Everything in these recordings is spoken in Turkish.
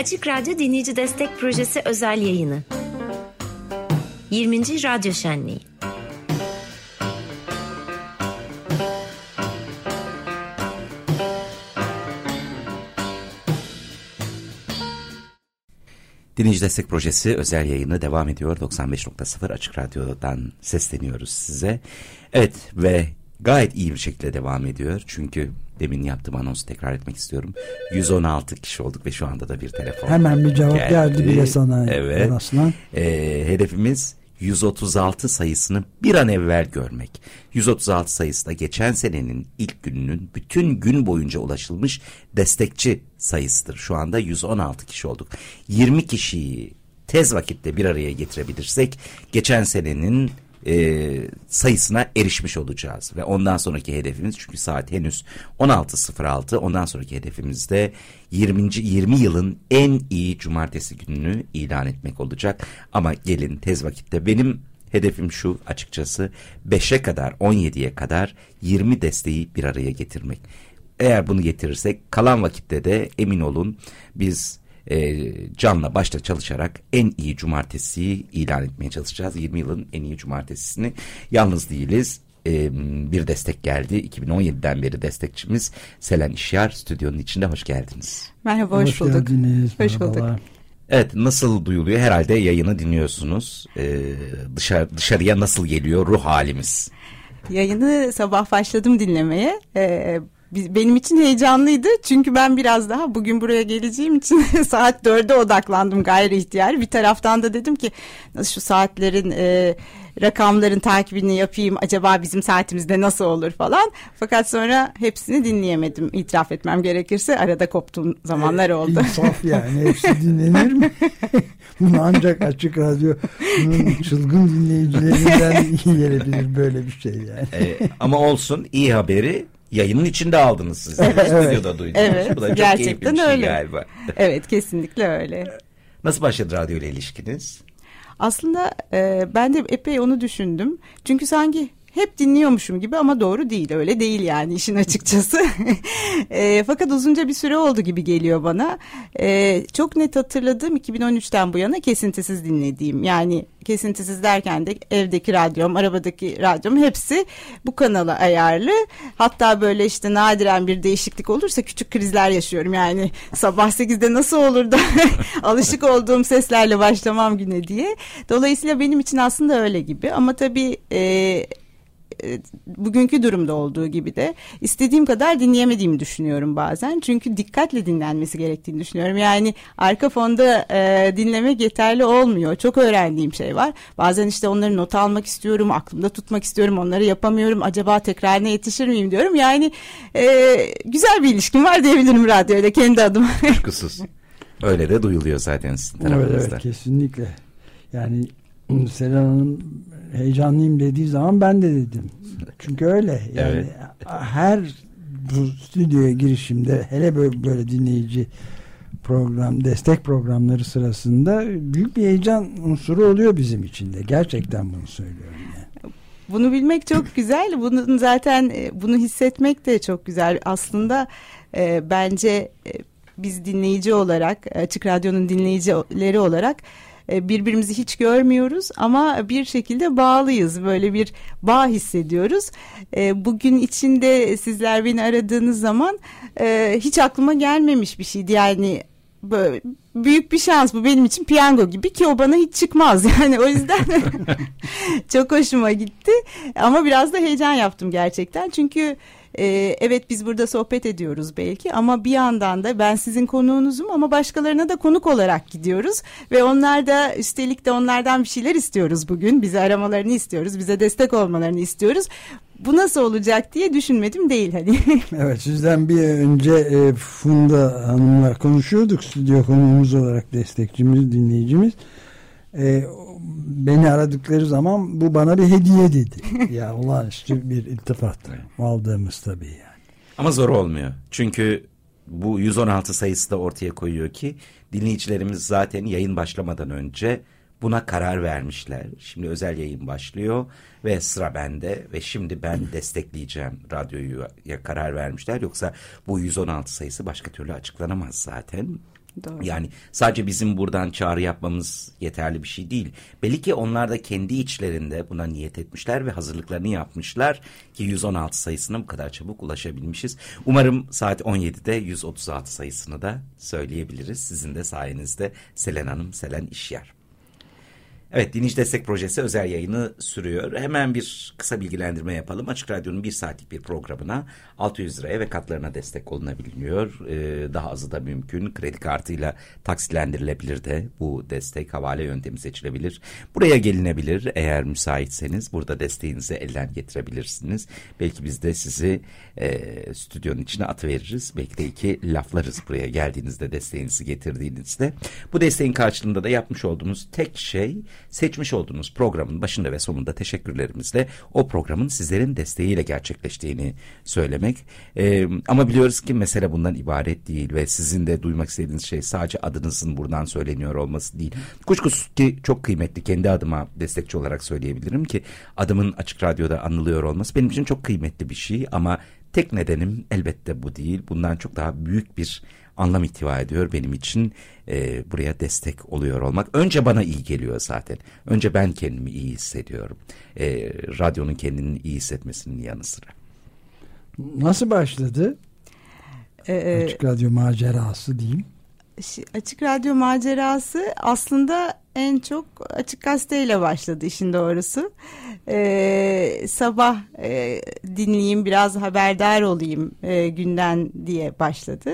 Açık Radyo Dinleyici Destek Projesi özel yayını. 20. Radyo Şenliği. Dinleyici Destek Projesi özel yayını devam ediyor. 95.0 Açık Radyo'dan sesleniyoruz size. Evet ve gayet iyi bir şekilde devam ediyor. Çünkü demin yaptığım anonsu tekrar etmek istiyorum. 116 kişi olduk ve şu anda da bir telefon Hemen bir cevap geldi, geldi bile sana. Evet. E, hedefimiz 136 sayısını bir an evvel görmek. 136 sayısı da geçen senenin ilk gününün bütün gün boyunca ulaşılmış destekçi sayısıdır. Şu anda 116 kişi olduk. 20 kişiyi tez vakitte bir araya getirebilirsek geçen senenin e, sayısına erişmiş olacağız. Ve ondan sonraki hedefimiz çünkü saat henüz 16.06 ondan sonraki hedefimiz de 20. 20 yılın en iyi cumartesi gününü ilan etmek olacak. Ama gelin tez vakitte benim hedefim şu açıkçası 5'e kadar 17'ye kadar 20 desteği bir araya getirmek. Eğer bunu getirirsek kalan vakitte de emin olun biz e, canla başta çalışarak en iyi cumartesiyi ilan etmeye çalışacağız. 20 yılın en iyi cumartesisini yalnız değiliz. E, bir destek geldi. 2017'den beri destekçimiz Selen İşyar stüdyonun içinde hoş geldiniz. Merhaba hoş, hoş bulduk. Geldiniz, hoş bulduk. Evet nasıl duyuluyor? Herhalde yayını dinliyorsunuz. Ee, dışarı, dışarıya nasıl geliyor ruh halimiz? Yayını sabah başladım dinlemeye. Ee, benim için heyecanlıydı. Çünkü ben biraz daha bugün buraya geleceğim için saat dörde odaklandım gayri ihtiyar. Bir taraftan da dedim ki nasıl şu saatlerin e, rakamların takibini yapayım. Acaba bizim saatimizde nasıl olur falan. Fakat sonra hepsini dinleyemedim. itiraf etmem gerekirse arada koptuğum zamanlar e, oldu. İnsaf yani hepsi dinlenir mi? Bunu ancak açık radyo çılgın dinleyicilerinden iyi gelebilir böyle bir şey yani. E, ama olsun iyi haberi yayının içinde aldınız siz. evet. Stüdyoda duydunuz. Evet, Bu da çok gerçekten bir şey öyle. galiba. Evet kesinlikle öyle. Nasıl başladı radyo ile ilişkiniz? Aslında e, ben de epey onu düşündüm. Çünkü sanki hep dinliyormuşum gibi ama doğru değil öyle değil yani işin açıkçası. e, fakat uzunca bir süre oldu gibi geliyor bana. E, çok net hatırladığım 2013'ten bu yana kesintisiz dinlediğim yani kesintisiz derken de evdeki radyom, arabadaki radyom hepsi bu kanala ayarlı. Hatta böyle işte nadiren bir değişiklik olursa küçük krizler yaşıyorum. Yani sabah 8'de nasıl olur da alışık olduğum seslerle başlamam güne diye. Dolayısıyla benim için aslında öyle gibi ama tabii e, bugünkü durumda olduğu gibi de istediğim kadar dinleyemediğimi düşünüyorum bazen. Çünkü dikkatle dinlenmesi gerektiğini düşünüyorum. Yani arka fonda e, dinlemek yeterli olmuyor. Çok öğrendiğim şey var. Bazen işte onları not almak istiyorum, aklımda tutmak istiyorum, onları yapamıyorum. Acaba tekrarına yetişir miyim diyorum. Yani e, güzel bir ilişkim var diyebilirim radyoyla kendi adıma. Kuşkusuz. Öyle de duyuluyor zaten sizin tarafınızda. Evet, evet kesinlikle. Yani Selen Hanım heyecanlıyım dediği zaman ben de dedim. Çünkü öyle. Yani evet. her bu stüdyoya girişimde hele böyle, böyle dinleyici program, destek programları sırasında büyük bir heyecan unsuru oluyor bizim için de. Gerçekten bunu söylüyorum yani. Bunu bilmek çok güzel. Bunun zaten e, bunu hissetmek de çok güzel. Aslında e, bence e, biz dinleyici olarak, Açık Radyo'nun dinleyicileri olarak birbirimizi hiç görmüyoruz ama bir şekilde bağlıyız. Böyle bir bağ hissediyoruz. E, bugün içinde sizler beni aradığınız zaman e, hiç aklıma gelmemiş bir şeydi. Yani büyük bir şans bu benim için piyango gibi ki o bana hiç çıkmaz yani o yüzden çok hoşuma gitti ama biraz da heyecan yaptım gerçekten çünkü ee, evet biz burada sohbet ediyoruz belki ama bir yandan da ben sizin konuğunuzum ama başkalarına da konuk olarak gidiyoruz ve onlar da üstelik de onlardan bir şeyler istiyoruz bugün. Bizi aramalarını istiyoruz, bize destek olmalarını istiyoruz. Bu nasıl olacak diye düşünmedim değil hani. evet sizden bir önce e, Funda Hanım'la konuşuyorduk stüdyo konuğumuz olarak destekçimiz, dinleyicimiz. E, beni aradıkları zaman bu bana bir hediye dedi. ya olağanüstü bir iltifat aldığımız tabii yani. Ama zor olmuyor. Çünkü bu 116 sayısı da ortaya koyuyor ki dinleyicilerimiz zaten yayın başlamadan önce buna karar vermişler. Şimdi özel yayın başlıyor ve sıra bende ve şimdi ben destekleyeceğim radyoyu ya karar vermişler. Yoksa bu 116 sayısı başka türlü açıklanamaz zaten. Doğru. Yani sadece bizim buradan çağrı yapmamız yeterli bir şey değil. Belli ki onlar da kendi içlerinde buna niyet etmişler ve hazırlıklarını yapmışlar ki 116 sayısına bu kadar çabuk ulaşabilmişiz. Umarım saat 17'de 136 sayısını da söyleyebiliriz. Sizin de sayenizde Selen Hanım, Selen İşyer. Evet Dinleyici Destek Projesi özel yayını sürüyor. Hemen bir kısa bilgilendirme yapalım. Açık Radyo'nun bir saatlik bir programına 600 liraya ve katlarına destek olunabiliyor. Ee, daha azı da mümkün. Kredi kartıyla taksitlendirilebilir de bu destek havale yöntemi seçilebilir. Buraya gelinebilir eğer müsaitseniz. Burada desteğinizi elden getirebilirsiniz. Belki biz de sizi e, stüdyonun içine atıveririz. Belki de iki laflarız buraya geldiğinizde desteğinizi getirdiğinizde. Bu desteğin karşılığında da yapmış olduğumuz tek şey seçmiş olduğunuz programın başında ve sonunda teşekkürlerimizle o programın sizlerin desteğiyle gerçekleştiğini söylemek. Ee, ama biliyoruz ki mesele bundan ibaret değil ve sizin de duymak istediğiniz şey sadece adınızın buradan söyleniyor olması değil. Kuşkusuz ki çok kıymetli kendi adıma destekçi olarak söyleyebilirim ki adımın Açık Radyo'da anılıyor olması benim için çok kıymetli bir şey ama tek nedenim elbette bu değil. Bundan çok daha büyük bir anlam ihtiva ediyor benim için e, buraya destek oluyor olmak. Önce bana iyi geliyor zaten. Önce ben kendimi iyi hissediyorum. E, radyonun kendini iyi hissetmesinin yanı sıra. Nasıl başladı? Ee, Açık Radyo macerası diyeyim. Açık Radyo macerası aslında en çok Açık Gazete ile başladı işin doğrusu. Ee, sabah e, dinleyeyim biraz haberdar olayım e, günden diye başladı.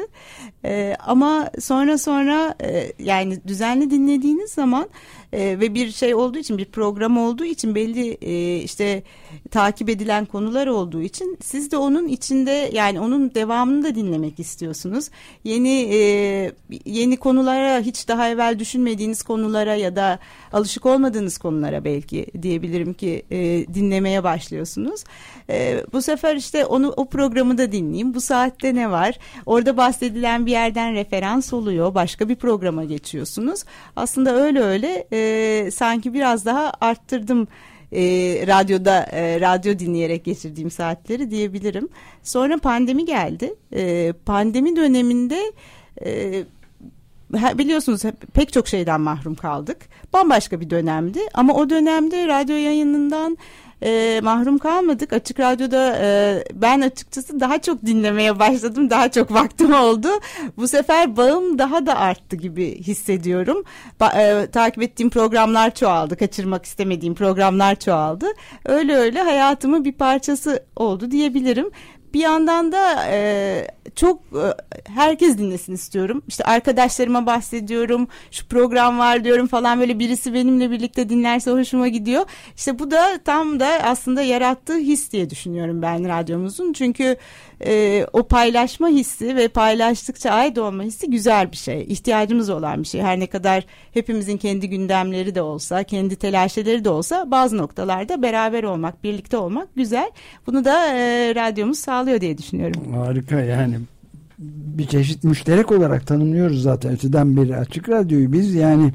E, ama sonra sonra e, yani düzenli dinlediğiniz zaman e, ve bir şey olduğu için bir program olduğu için belli e, işte takip edilen konular olduğu için siz de onun içinde yani onun devamını da dinlemek istiyorsunuz. Yeni e, yeni konulara hiç daha evvel düşünmediğiniz konulara ya da alışık olmadığınız konulara belki diyebilirim ki e, dinlemeye başlıyorsunuz. E, bu sefer işte onu o programı da dinleyeyim. Bu saatte ne var? Orada bahsedilen bir yerden referans oluyor. Başka bir programa geçiyorsunuz. Aslında öyle öyle e, sanki biraz daha arttırdım e, radyoda e, radyo dinleyerek geçirdiğim saatleri diyebilirim. Sonra pandemi geldi. E, pandemi döneminde e, biliyorsunuz pek çok şeyden mahrum kaldık. Bambaşka bir dönemdi ama o dönemde radyo yayınından e, mahrum kalmadık. Açık Radyo'da e, ben açıkçası daha çok dinlemeye başladım. Daha çok vaktim oldu. Bu sefer bağım daha da arttı gibi hissediyorum. Ba, e, takip ettiğim programlar çoğaldı. Kaçırmak istemediğim programlar çoğaldı. Öyle öyle hayatımın bir parçası oldu diyebilirim bir yandan da e, çok e, herkes dinlesin istiyorum. İşte arkadaşlarıma bahsediyorum. Şu program var diyorum falan böyle birisi benimle birlikte dinlerse hoşuma gidiyor. İşte bu da tam da aslında yarattığı his diye düşünüyorum ben radyomuzun. Çünkü e, o paylaşma hissi ve paylaştıkça ait olma hissi güzel bir şey. İhtiyacımız olan bir şey. Her ne kadar hepimizin kendi gündemleri de olsa, kendi telaşeleri de olsa bazı noktalarda beraber olmak, birlikte olmak güzel. Bunu da e, radyomuz sağlıyor diye düşünüyorum. Harika yani bir çeşit müşterek olarak tanımlıyoruz zaten öteden beri açık radyoyu biz yani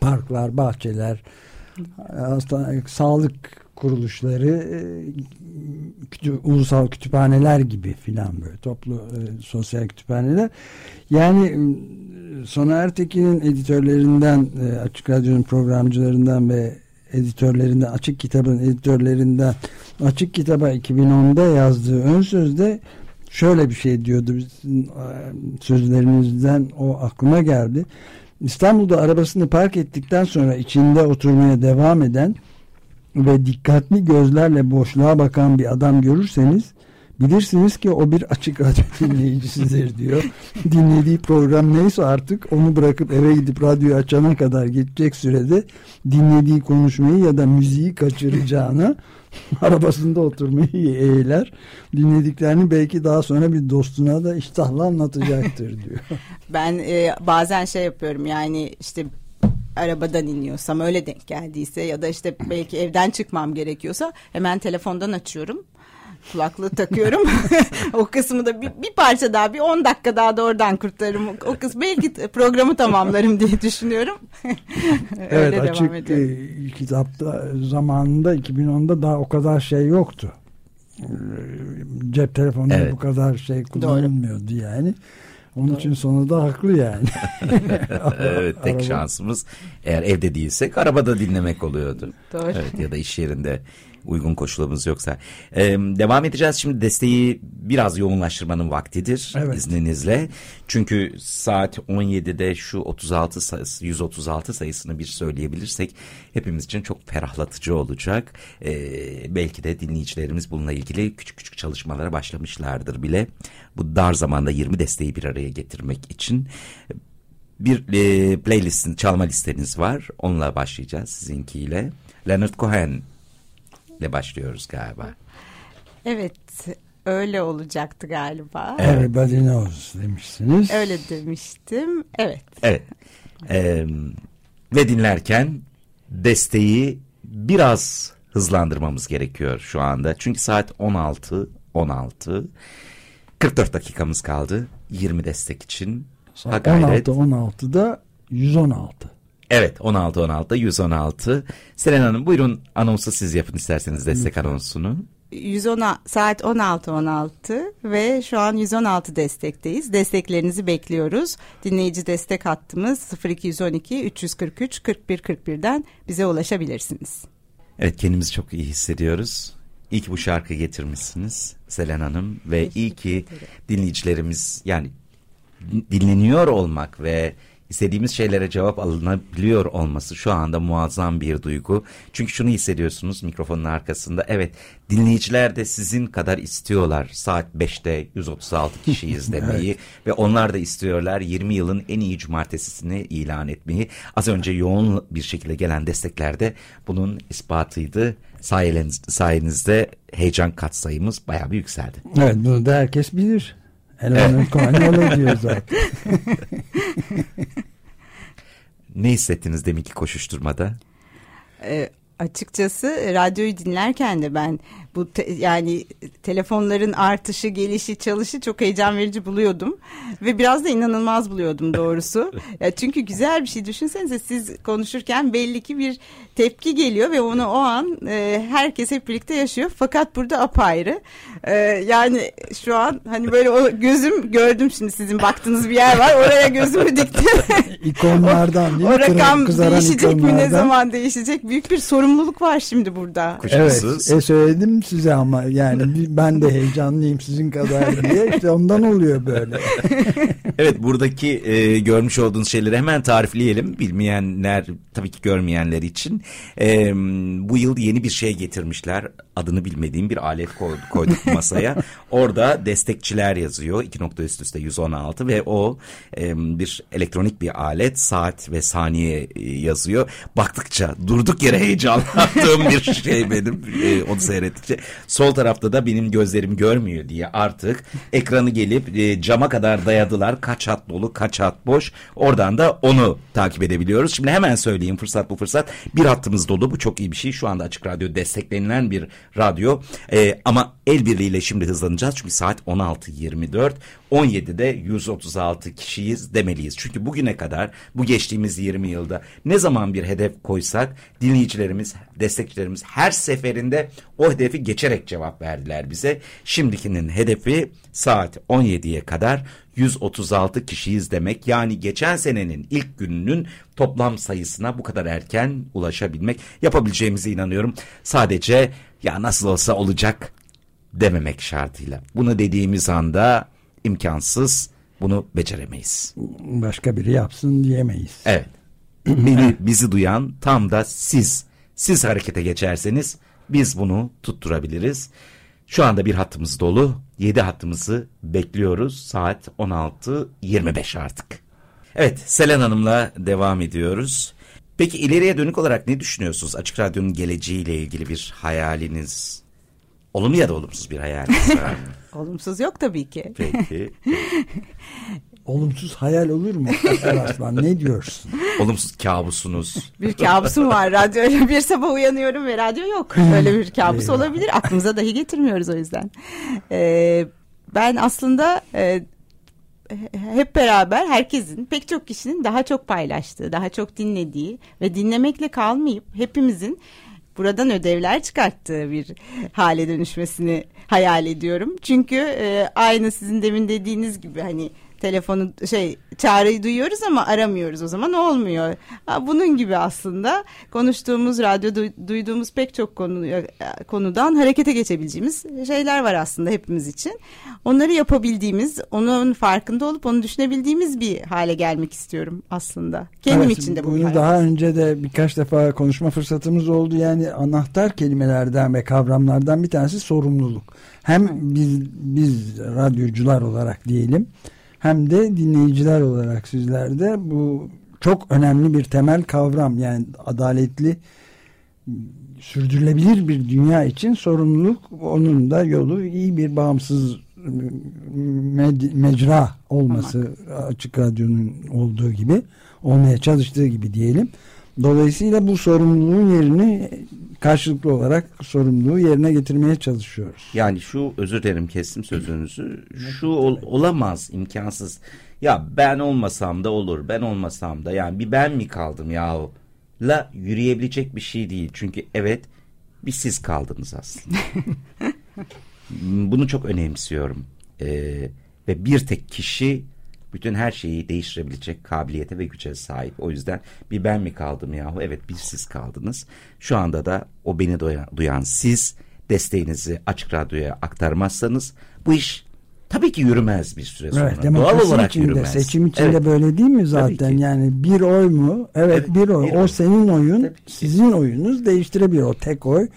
parklar, bahçeler, hastane, sağlık kuruluşları e, kütü, ulusal kütüphaneler gibi filan böyle toplu e, sosyal kütüphaneler. Yani e, Sona Ertekin'in editörlerinden Açık Radyo'nun programcılarından ve editörlerinden Açık Kitab'ın editörlerinden Açık Kitab'a 2010'da yazdığı ön sözde şöyle bir şey diyordu bizim e, sözlerimizden o aklıma geldi İstanbul'da arabasını park ettikten sonra içinde oturmaya devam eden ve dikkatli gözlerle boşluğa bakan bir adam görürseniz bilirsiniz ki o bir açık radyo dinleyicisidir diyor. Dinlediği program neyse artık onu bırakıp eve gidip radyoyu açana kadar geçecek sürede dinlediği konuşmayı ya da müziği kaçıracağına arabasında oturmayı eğler. Dinlediklerini belki daha sonra bir dostuna da iştahla anlatacaktır diyor. Ben e, bazen şey yapıyorum yani işte arabadan iniyorsam öyle denk geldiyse ya da işte belki evden çıkmam gerekiyorsa hemen telefondan açıyorum kulaklığı takıyorum. o kısmı da bir, bir parça daha bir 10 dakika daha da oradan kurtarırım. O kısmı belki programı tamamlarım diye düşünüyorum. evet açık e, kitapta zamanında 2010'da daha o kadar şey yoktu. Cep telefonunda evet. bu kadar şey kullanılmıyordu Doğru. yani. Onun için sonunda haklı yani. evet tek Araba. şansımız eğer evde değilsek arabada dinlemek oluyordu. Doğru. Evet ya da iş yerinde uygun koşulumuz yoksa. Ee, devam edeceğiz şimdi desteği biraz yoğunlaştırmanın vaktidir Evet. izninizle. Çünkü saat 17'de şu 36 sayısı 136 sayısını bir söyleyebilirsek hepimiz için çok ferahlatıcı olacak. Ee, belki de dinleyicilerimiz bununla ilgili küçük küçük çalışmalara başlamışlardır bile. Bu dar zamanda 20 desteği bir araya getirmek için bir e, playlistin çalma listeniz var. Onunla başlayacağız sizinkiyle. Leonard Cohen ile başlıyoruz galiba. Evet öyle olacaktı galiba. Everybody knows demişsiniz. Öyle demiştim. Evet. Evet. Ee, ve dinlerken desteği biraz hızlandırmamız gerekiyor şu anda. Çünkü saat 16 16 44 dakikamız kaldı 20 destek için. Ha gayret. 16 16'da 116. Evet 16 16'da 116. Selen Hanım buyurun anonsu siz yapın isterseniz destek anonsunu. 110 saat 16.16 ve şu an 116 destekteyiz. Desteklerinizi bekliyoruz. Dinleyici destek hattımız 0212 343 41 41'den bize ulaşabilirsiniz. Evet kendimizi çok iyi hissediyoruz. İyi ki bu şarkı getirmişsiniz Selen Hanım ve iyi ki dinleyicilerimiz yani dinleniyor olmak ve istediğimiz şeylere cevap alınabiliyor olması şu anda muazzam bir duygu. Çünkü şunu hissediyorsunuz mikrofonun arkasında. Evet dinleyiciler de sizin kadar istiyorlar saat 5'te 136 kişiyiz demeyi ve onlar da istiyorlar 20 yılın en iyi cumartesisini ilan etmeyi. Az önce yoğun bir şekilde gelen desteklerde bunun ispatıydı. Sayeniz, sayenizde heyecan katsayımız bayağı bir yükseldi. Evet bunu da herkes bilir. Cohen öyle diyor zaten. Ne hissettiniz deminki koşuşturmada? Ee, açıkçası radyoyu dinlerken de ben bu te- yani telefonların artışı, gelişi, çalışı çok heyecan verici buluyordum ve biraz da inanılmaz buluyordum doğrusu. ya çünkü güzel bir şey düşünsenize siz konuşurken belli ki bir tepki geliyor ve onu o an e, herkes hep birlikte yaşıyor. Fakat burada apayrı. E, yani şu an hani böyle o gözüm gördüm şimdi sizin baktığınız bir yer var. Oraya gözümü diktim. İkonlardan değil mi? o rakam Kızaran değişecek mi ne ikonlardan. zaman değişecek? Büyük bir sorumluluk var şimdi burada. Evet, Kuşkusuz. e söyledim size ama yani ben de heyecanlıyım sizin kadar diye işte ondan oluyor böyle. Evet buradaki e, görmüş olduğunuz şeyleri hemen tarifleyelim. Bilmeyenler tabii ki görmeyenler için. E, bu yıl yeni bir şey getirmişler. Adını bilmediğim bir alet koy- koyduk masaya. Orada destekçiler yazıyor. İki nokta üst üste 116 ve o e, bir elektronik bir alet. Saat ve saniye e, yazıyor. Baktıkça durduk yere heyecanlandığım bir şey benim e, onu seyrettikçe. Sol tarafta da benim gözlerim görmüyor diye artık ekranı gelip e, cama kadar dayadılar. Kaç hat dolu kaç hat boş. Oradan da onu takip edebiliyoruz. Şimdi hemen söyleyeyim fırsat bu fırsat. Bir hattımız dolu bu çok iyi bir şey. Şu anda Açık Radyo desteklenilen bir radyo. E, ama el birliğiyle şimdi hızlanacağız. Çünkü saat 16.24. 17'de 136 kişiyiz demeliyiz. Çünkü bugüne kadar bu geçtiğimiz 20 yılda ne zaman bir hedef koysak dinleyicilerimiz, destekçilerimiz her seferinde o hedefi geçerek cevap verdiler bize. Şimdikinin hedefi saat 17'ye kadar 136 kişiyiz demek. Yani geçen senenin ilk gününün toplam sayısına bu kadar erken ulaşabilmek yapabileceğimize inanıyorum. Sadece ya nasıl olsa olacak dememek şartıyla. Bunu dediğimiz anda imkansız bunu beceremeyiz. Başka biri yapsın diyemeyiz. Evet. Beni, bizi duyan tam da siz. Siz harekete geçerseniz biz bunu tutturabiliriz. Şu anda bir hattımız dolu. 7 hattımızı bekliyoruz. Saat 16.25 artık. Evet Selen Hanım'la devam ediyoruz. Peki ileriye dönük olarak ne düşünüyorsunuz? Açık Radyo'nun geleceğiyle ilgili bir hayaliniz, olumlu ya da olumsuz bir hayaliniz var mı? Olumsuz yok tabii ki. Peki. Olumsuz hayal olur mu? Aslan ne diyorsun? Olumsuz kabusunuz. Bir kabusum var radyoyla bir sabah uyanıyorum ve radyo yok. Böyle bir kabus olabilir. Aklımıza dahi getirmiyoruz o yüzden. Ee, ben aslında e, hep beraber herkesin pek çok kişinin daha çok paylaştığı, daha çok dinlediği ve dinlemekle kalmayıp hepimizin buradan ödevler çıkarttığı bir hale dönüşmesini hayal ediyorum. Çünkü e, aynı sizin demin dediğiniz gibi hani telefonu şey çağrıyı duyuyoruz ama aramıyoruz o zaman olmuyor. Ha, bunun gibi aslında konuştuğumuz radyo duyduğumuz pek çok konu konudan harekete geçebileceğimiz şeyler var aslında hepimiz için. Onları yapabildiğimiz, onun farkında olup onu düşünebildiğimiz bir hale gelmek istiyorum aslında. Kendim evet, için de bu. Bunu daha önce de birkaç defa konuşma fırsatımız oldu. Yani anahtar kelimelerden ve kavramlardan bir tanesi sorumluluk. Hem biz biz radyocular olarak diyelim hem de dinleyiciler olarak sizlerde bu çok önemli bir temel kavram yani adaletli sürdürülebilir bir dünya için sorumluluk onun da yolu iyi bir bağımsız mecra olması Tamam. açık radyonun olduğu gibi olmaya çalıştığı gibi diyelim. Dolayısıyla bu sorumluluğun yerini karşılıklı olarak sorumluluğu yerine getirmeye çalışıyoruz. Yani şu özür dilerim kestim sözünüzü. Şu ol, olamaz imkansız. Ya ben olmasam da olur ben olmasam da yani bir ben mi kaldım yahu la yürüyebilecek bir şey değil. Çünkü evet bir siz kaldınız aslında. Bunu çok önemsiyorum. Ee, ve bir tek kişi bütün her şeyi değiştirebilecek kabiliyete ve güce sahip. O yüzden bir ben mi kaldım yahu? Evet bir siz kaldınız. Şu anda da o beni duyan, duyan siz desteğinizi Açık Radyo'ya aktarmazsanız bu iş tabii ki yürümez bir süre sonra. Evet, Doğal olarak içinde, yürümez. Seçim içinde evet. böyle değil mi zaten? Yani bir oy mu? Evet, evet bir oy. Bir o oy. senin oyun, sizin oyunuz değiştirebilir. O tek oy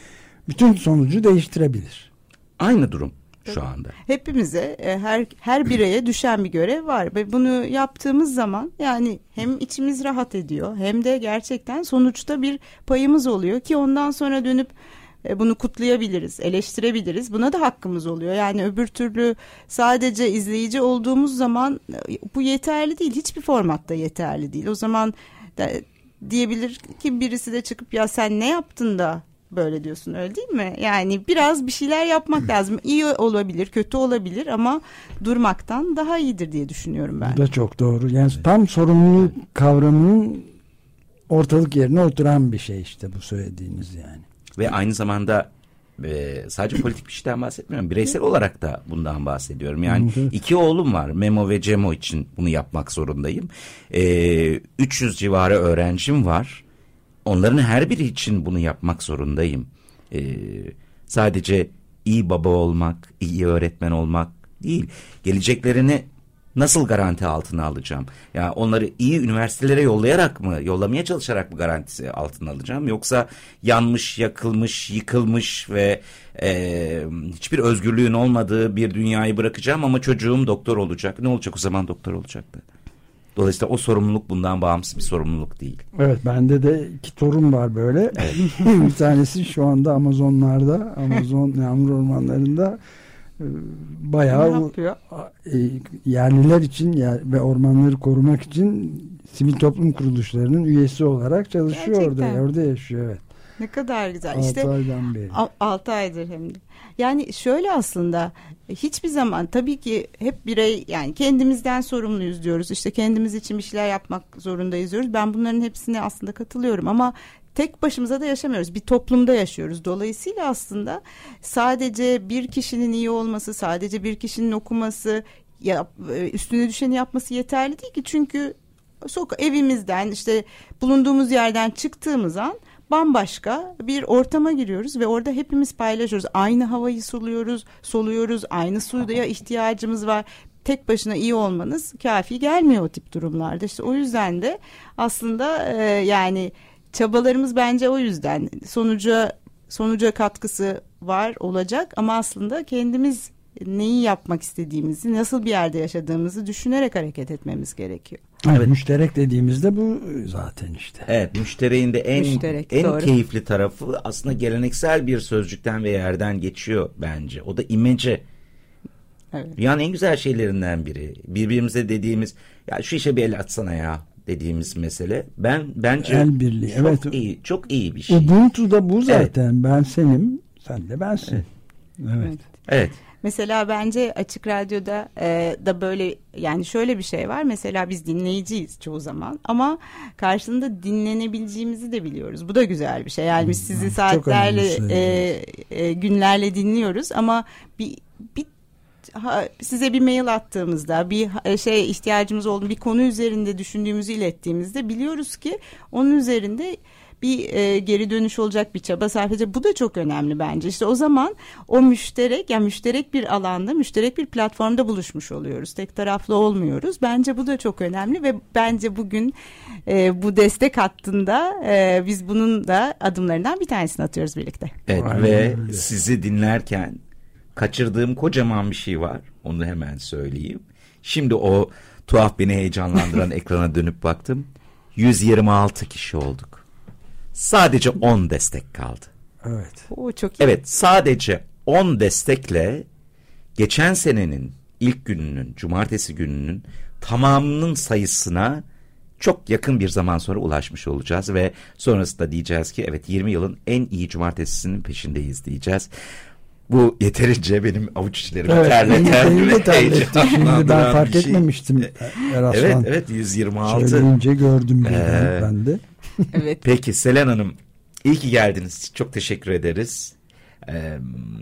bütün sonucu değiştirebilir. Aynı durum şu anda. Hepimize e, her her bireye düşen bir görev var ve bunu yaptığımız zaman yani hem içimiz rahat ediyor hem de gerçekten sonuçta bir payımız oluyor ki ondan sonra dönüp e, bunu kutlayabiliriz, eleştirebiliriz. Buna da hakkımız oluyor. Yani öbür türlü sadece izleyici olduğumuz zaman e, bu yeterli değil. Hiçbir formatta yeterli değil. O zaman de, diyebilir ki birisi de çıkıp ya sen ne yaptın da böyle diyorsun öyle değil mi? Yani biraz bir şeyler yapmak lazım. İyi olabilir, kötü olabilir ama durmaktan daha iyidir diye düşünüyorum ben. Bu da çok doğru. Yani tam sorumluluk kavramının ortalık yerine oturan bir şey işte bu söylediğiniz yani. Ve aynı zamanda e, sadece politik bir şeyden bahsetmiyorum. Bireysel olarak da bundan bahsediyorum. Yani iki oğlum var. Memo ve Cemo için bunu yapmak zorundayım. E, 300 civarı öğrencim var. Onların her biri için bunu yapmak zorundayım. Ee, sadece iyi baba olmak, iyi öğretmen olmak değil. Geleceklerini nasıl garanti altına alacağım? Ya yani onları iyi üniversitelere yollayarak mı, yollamaya çalışarak mı garantisi altına alacağım? Yoksa yanmış, yakılmış, yıkılmış ve e, hiçbir özgürlüğün olmadığı bir dünyayı bırakacağım ama çocuğum doktor olacak. Ne olacak o zaman doktor olacaktı? Dolayısıyla o sorumluluk bundan bağımsız bir sorumluluk değil. Evet bende de iki torun var böyle. Evet. bir tanesi şu anda Amazonlarda, Amazon yağmur ormanlarında e, bayağı e, yerliler için ve ormanları korumak için sivil toplum kuruluşlarının üyesi olarak çalışıyor Gerçekten. orada. Orada yaşıyor evet. Ne kadar güzel. 6 işte, aydan beri. 6 aydır hem de. Yani şöyle aslında hiçbir zaman tabii ki hep birey yani kendimizden sorumluyuz diyoruz. İşte kendimiz için bir şeyler yapmak zorundayız diyoruz. Ben bunların hepsine aslında katılıyorum ama tek başımıza da yaşamıyoruz. Bir toplumda yaşıyoruz. Dolayısıyla aslında sadece bir kişinin iyi olması, sadece bir kişinin okuması, ya, e, üstüne düşeni yapması yeterli değil ki. Çünkü sok evimizden işte bulunduğumuz yerden çıktığımız an bambaşka bir ortama giriyoruz ve orada hepimiz paylaşıyoruz. Aynı havayı soluyoruz, soluyoruz, aynı suya ihtiyacımız var tek başına iyi olmanız kafi gelmiyor o tip durumlarda. İşte o yüzden de aslında e, yani çabalarımız bence o yüzden sonuca sonuca katkısı var olacak ama aslında kendimiz neyi yapmak istediğimizi, nasıl bir yerde yaşadığımızı düşünerek hareket etmemiz gerekiyor. Evet. Müşterek dediğimizde bu zaten işte. Evet müştereğin de en, Müşterek, en doğru. keyifli tarafı aslında geleneksel bir sözcükten ve yerden geçiyor bence. O da imece. Evet. Dünyanın en güzel şeylerinden biri. Birbirimize dediğimiz ya şu işe bir el atsana ya dediğimiz mesele. Ben bence el birliği. Çok evet. iyi, çok iyi bir şey. Ubuntu da bu zaten. Evet. Ben senim, sen de bensin. Evet. Evet. evet. Mesela bence açık radyoda e, da böyle yani şöyle bir şey var. Mesela biz dinleyiciyiz çoğu zaman ama karşılığında dinlenebileceğimizi de biliyoruz. Bu da güzel bir şey. Yani biz sizi saatlerle e, e, günlerle dinliyoruz ama bir, bir size bir mail attığımızda bir e, şey ihtiyacımız olduğu bir konu üzerinde düşündüğümüzü ilettiğimizde biliyoruz ki onun üzerinde bir e, geri dönüş olacak bir çaba sarf edecek. Bu da çok önemli bence. İşte o zaman o müşterek yani müşterek bir alanda, müşterek bir platformda buluşmuş oluyoruz. Tek taraflı olmuyoruz. Bence bu da çok önemli ve bence bugün e, bu destek hattında e, biz bunun da adımlarından bir tanesini atıyoruz birlikte. Evet Aynen ve sizi dinlerken kaçırdığım kocaman bir şey var. Onu hemen söyleyeyim. Şimdi o tuhaf beni heyecanlandıran ekrana dönüp baktım. 126 kişi olduk. Sadece 10 destek kaldı. Evet. Oo, çok iyi. Evet sadece 10 destekle geçen senenin ilk gününün cumartesi gününün tamamının sayısına çok yakın bir zaman sonra ulaşmış olacağız ve sonrasında diyeceğiz ki evet 20 yılın en iyi cumartesisinin peşindeyiz diyeceğiz. Bu yeterince benim avuç içlerimi evet, terleten ve Şimdi ben fark şey. etmemiştim Eraslan. Evet evet 126. Söyleyince gördüm ee, ben de. evet. Peki Selen Hanım iyi ki geldiniz. Çok teşekkür ederiz. Ee,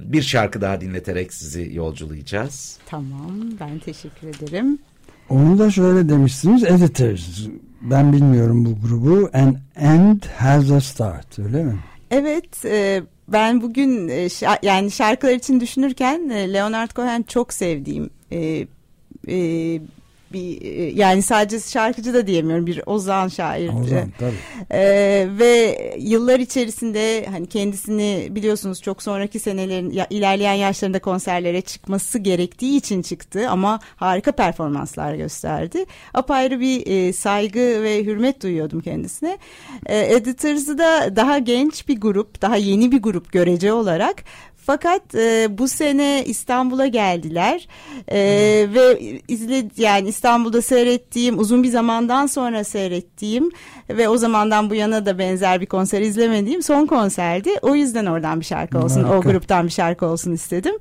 bir şarkı daha dinleterek sizi yolculayacağız. Tamam ben teşekkür ederim. Onu da şöyle demişsiniz Editors. Ben bilmiyorum bu grubu. An end has a start öyle mi? Evet e, ben bugün e, yani şarkılar için düşünürken e, Leonard Cohen çok sevdiğim e, e, bir e, yani sadece şarkıcı da diyemiyorum bir ozan şair. Ozan tabii. Ee, ve yıllar içerisinde hani kendisini biliyorsunuz çok sonraki senelerin ya, ilerleyen yaşlarında konserlere çıkması gerektiği için çıktı ama harika performanslar gösterdi. Apayrı bir e, saygı ve hürmet duyuyordum kendisine. E, Editors'ı da daha genç bir grup, daha yeni bir grup görece olarak fakat e, bu sene İstanbul'a geldiler e, ve izled yani İstanbul'da seyrettiğim uzun bir zamandan sonra seyrettiğim ve o zamandan bu yana da benzer bir konser izlemediğim son konserdi. O yüzden oradan bir şarkı olsun, Harika. o gruptan bir şarkı olsun istedim.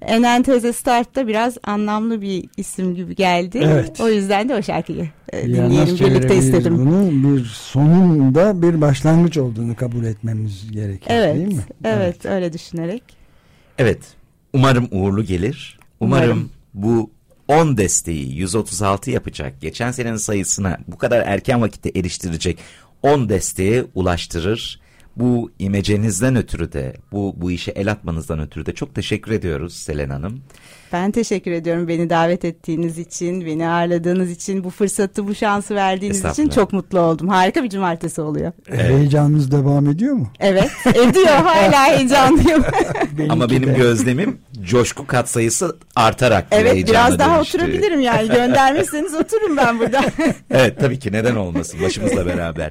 Enen Teze Start'ta biraz anlamlı bir isim gibi geldi. Evet. O yüzden de o şarkıyı e, dinleyelim birlikte istedim. Bunu bir sonunda bir başlangıç olduğunu kabul etmemiz gerekiyor evet, değil mi? Evet, evet öyle düşünerek. Evet. Umarım uğurlu gelir. Umarım, umarım bu 10 desteği 136 yapacak. Geçen senenin sayısına bu kadar erken vakitte eriştirecek 10 desteğe ulaştırır. Bu imecenizden ötürü de bu bu işe el atmanızdan ötürü de çok teşekkür ediyoruz Selen Hanım. Ben teşekkür ediyorum beni davet ettiğiniz için, beni ağırladığınız için, bu fırsatı, bu şansı verdiğiniz için çok mutlu oldum. Harika bir cumartesi oluyor. Evet. Heyecanınız devam ediyor mu? Evet, ediyor. Hala heyecanlıyım. Ama benim de. gözlemim coşku katsayısı artarak Evet, biraz daha dönüştü. oturabilirim yani. Göndermişseniz otururum ben burada. evet, tabii ki neden olmasın başımızla beraber.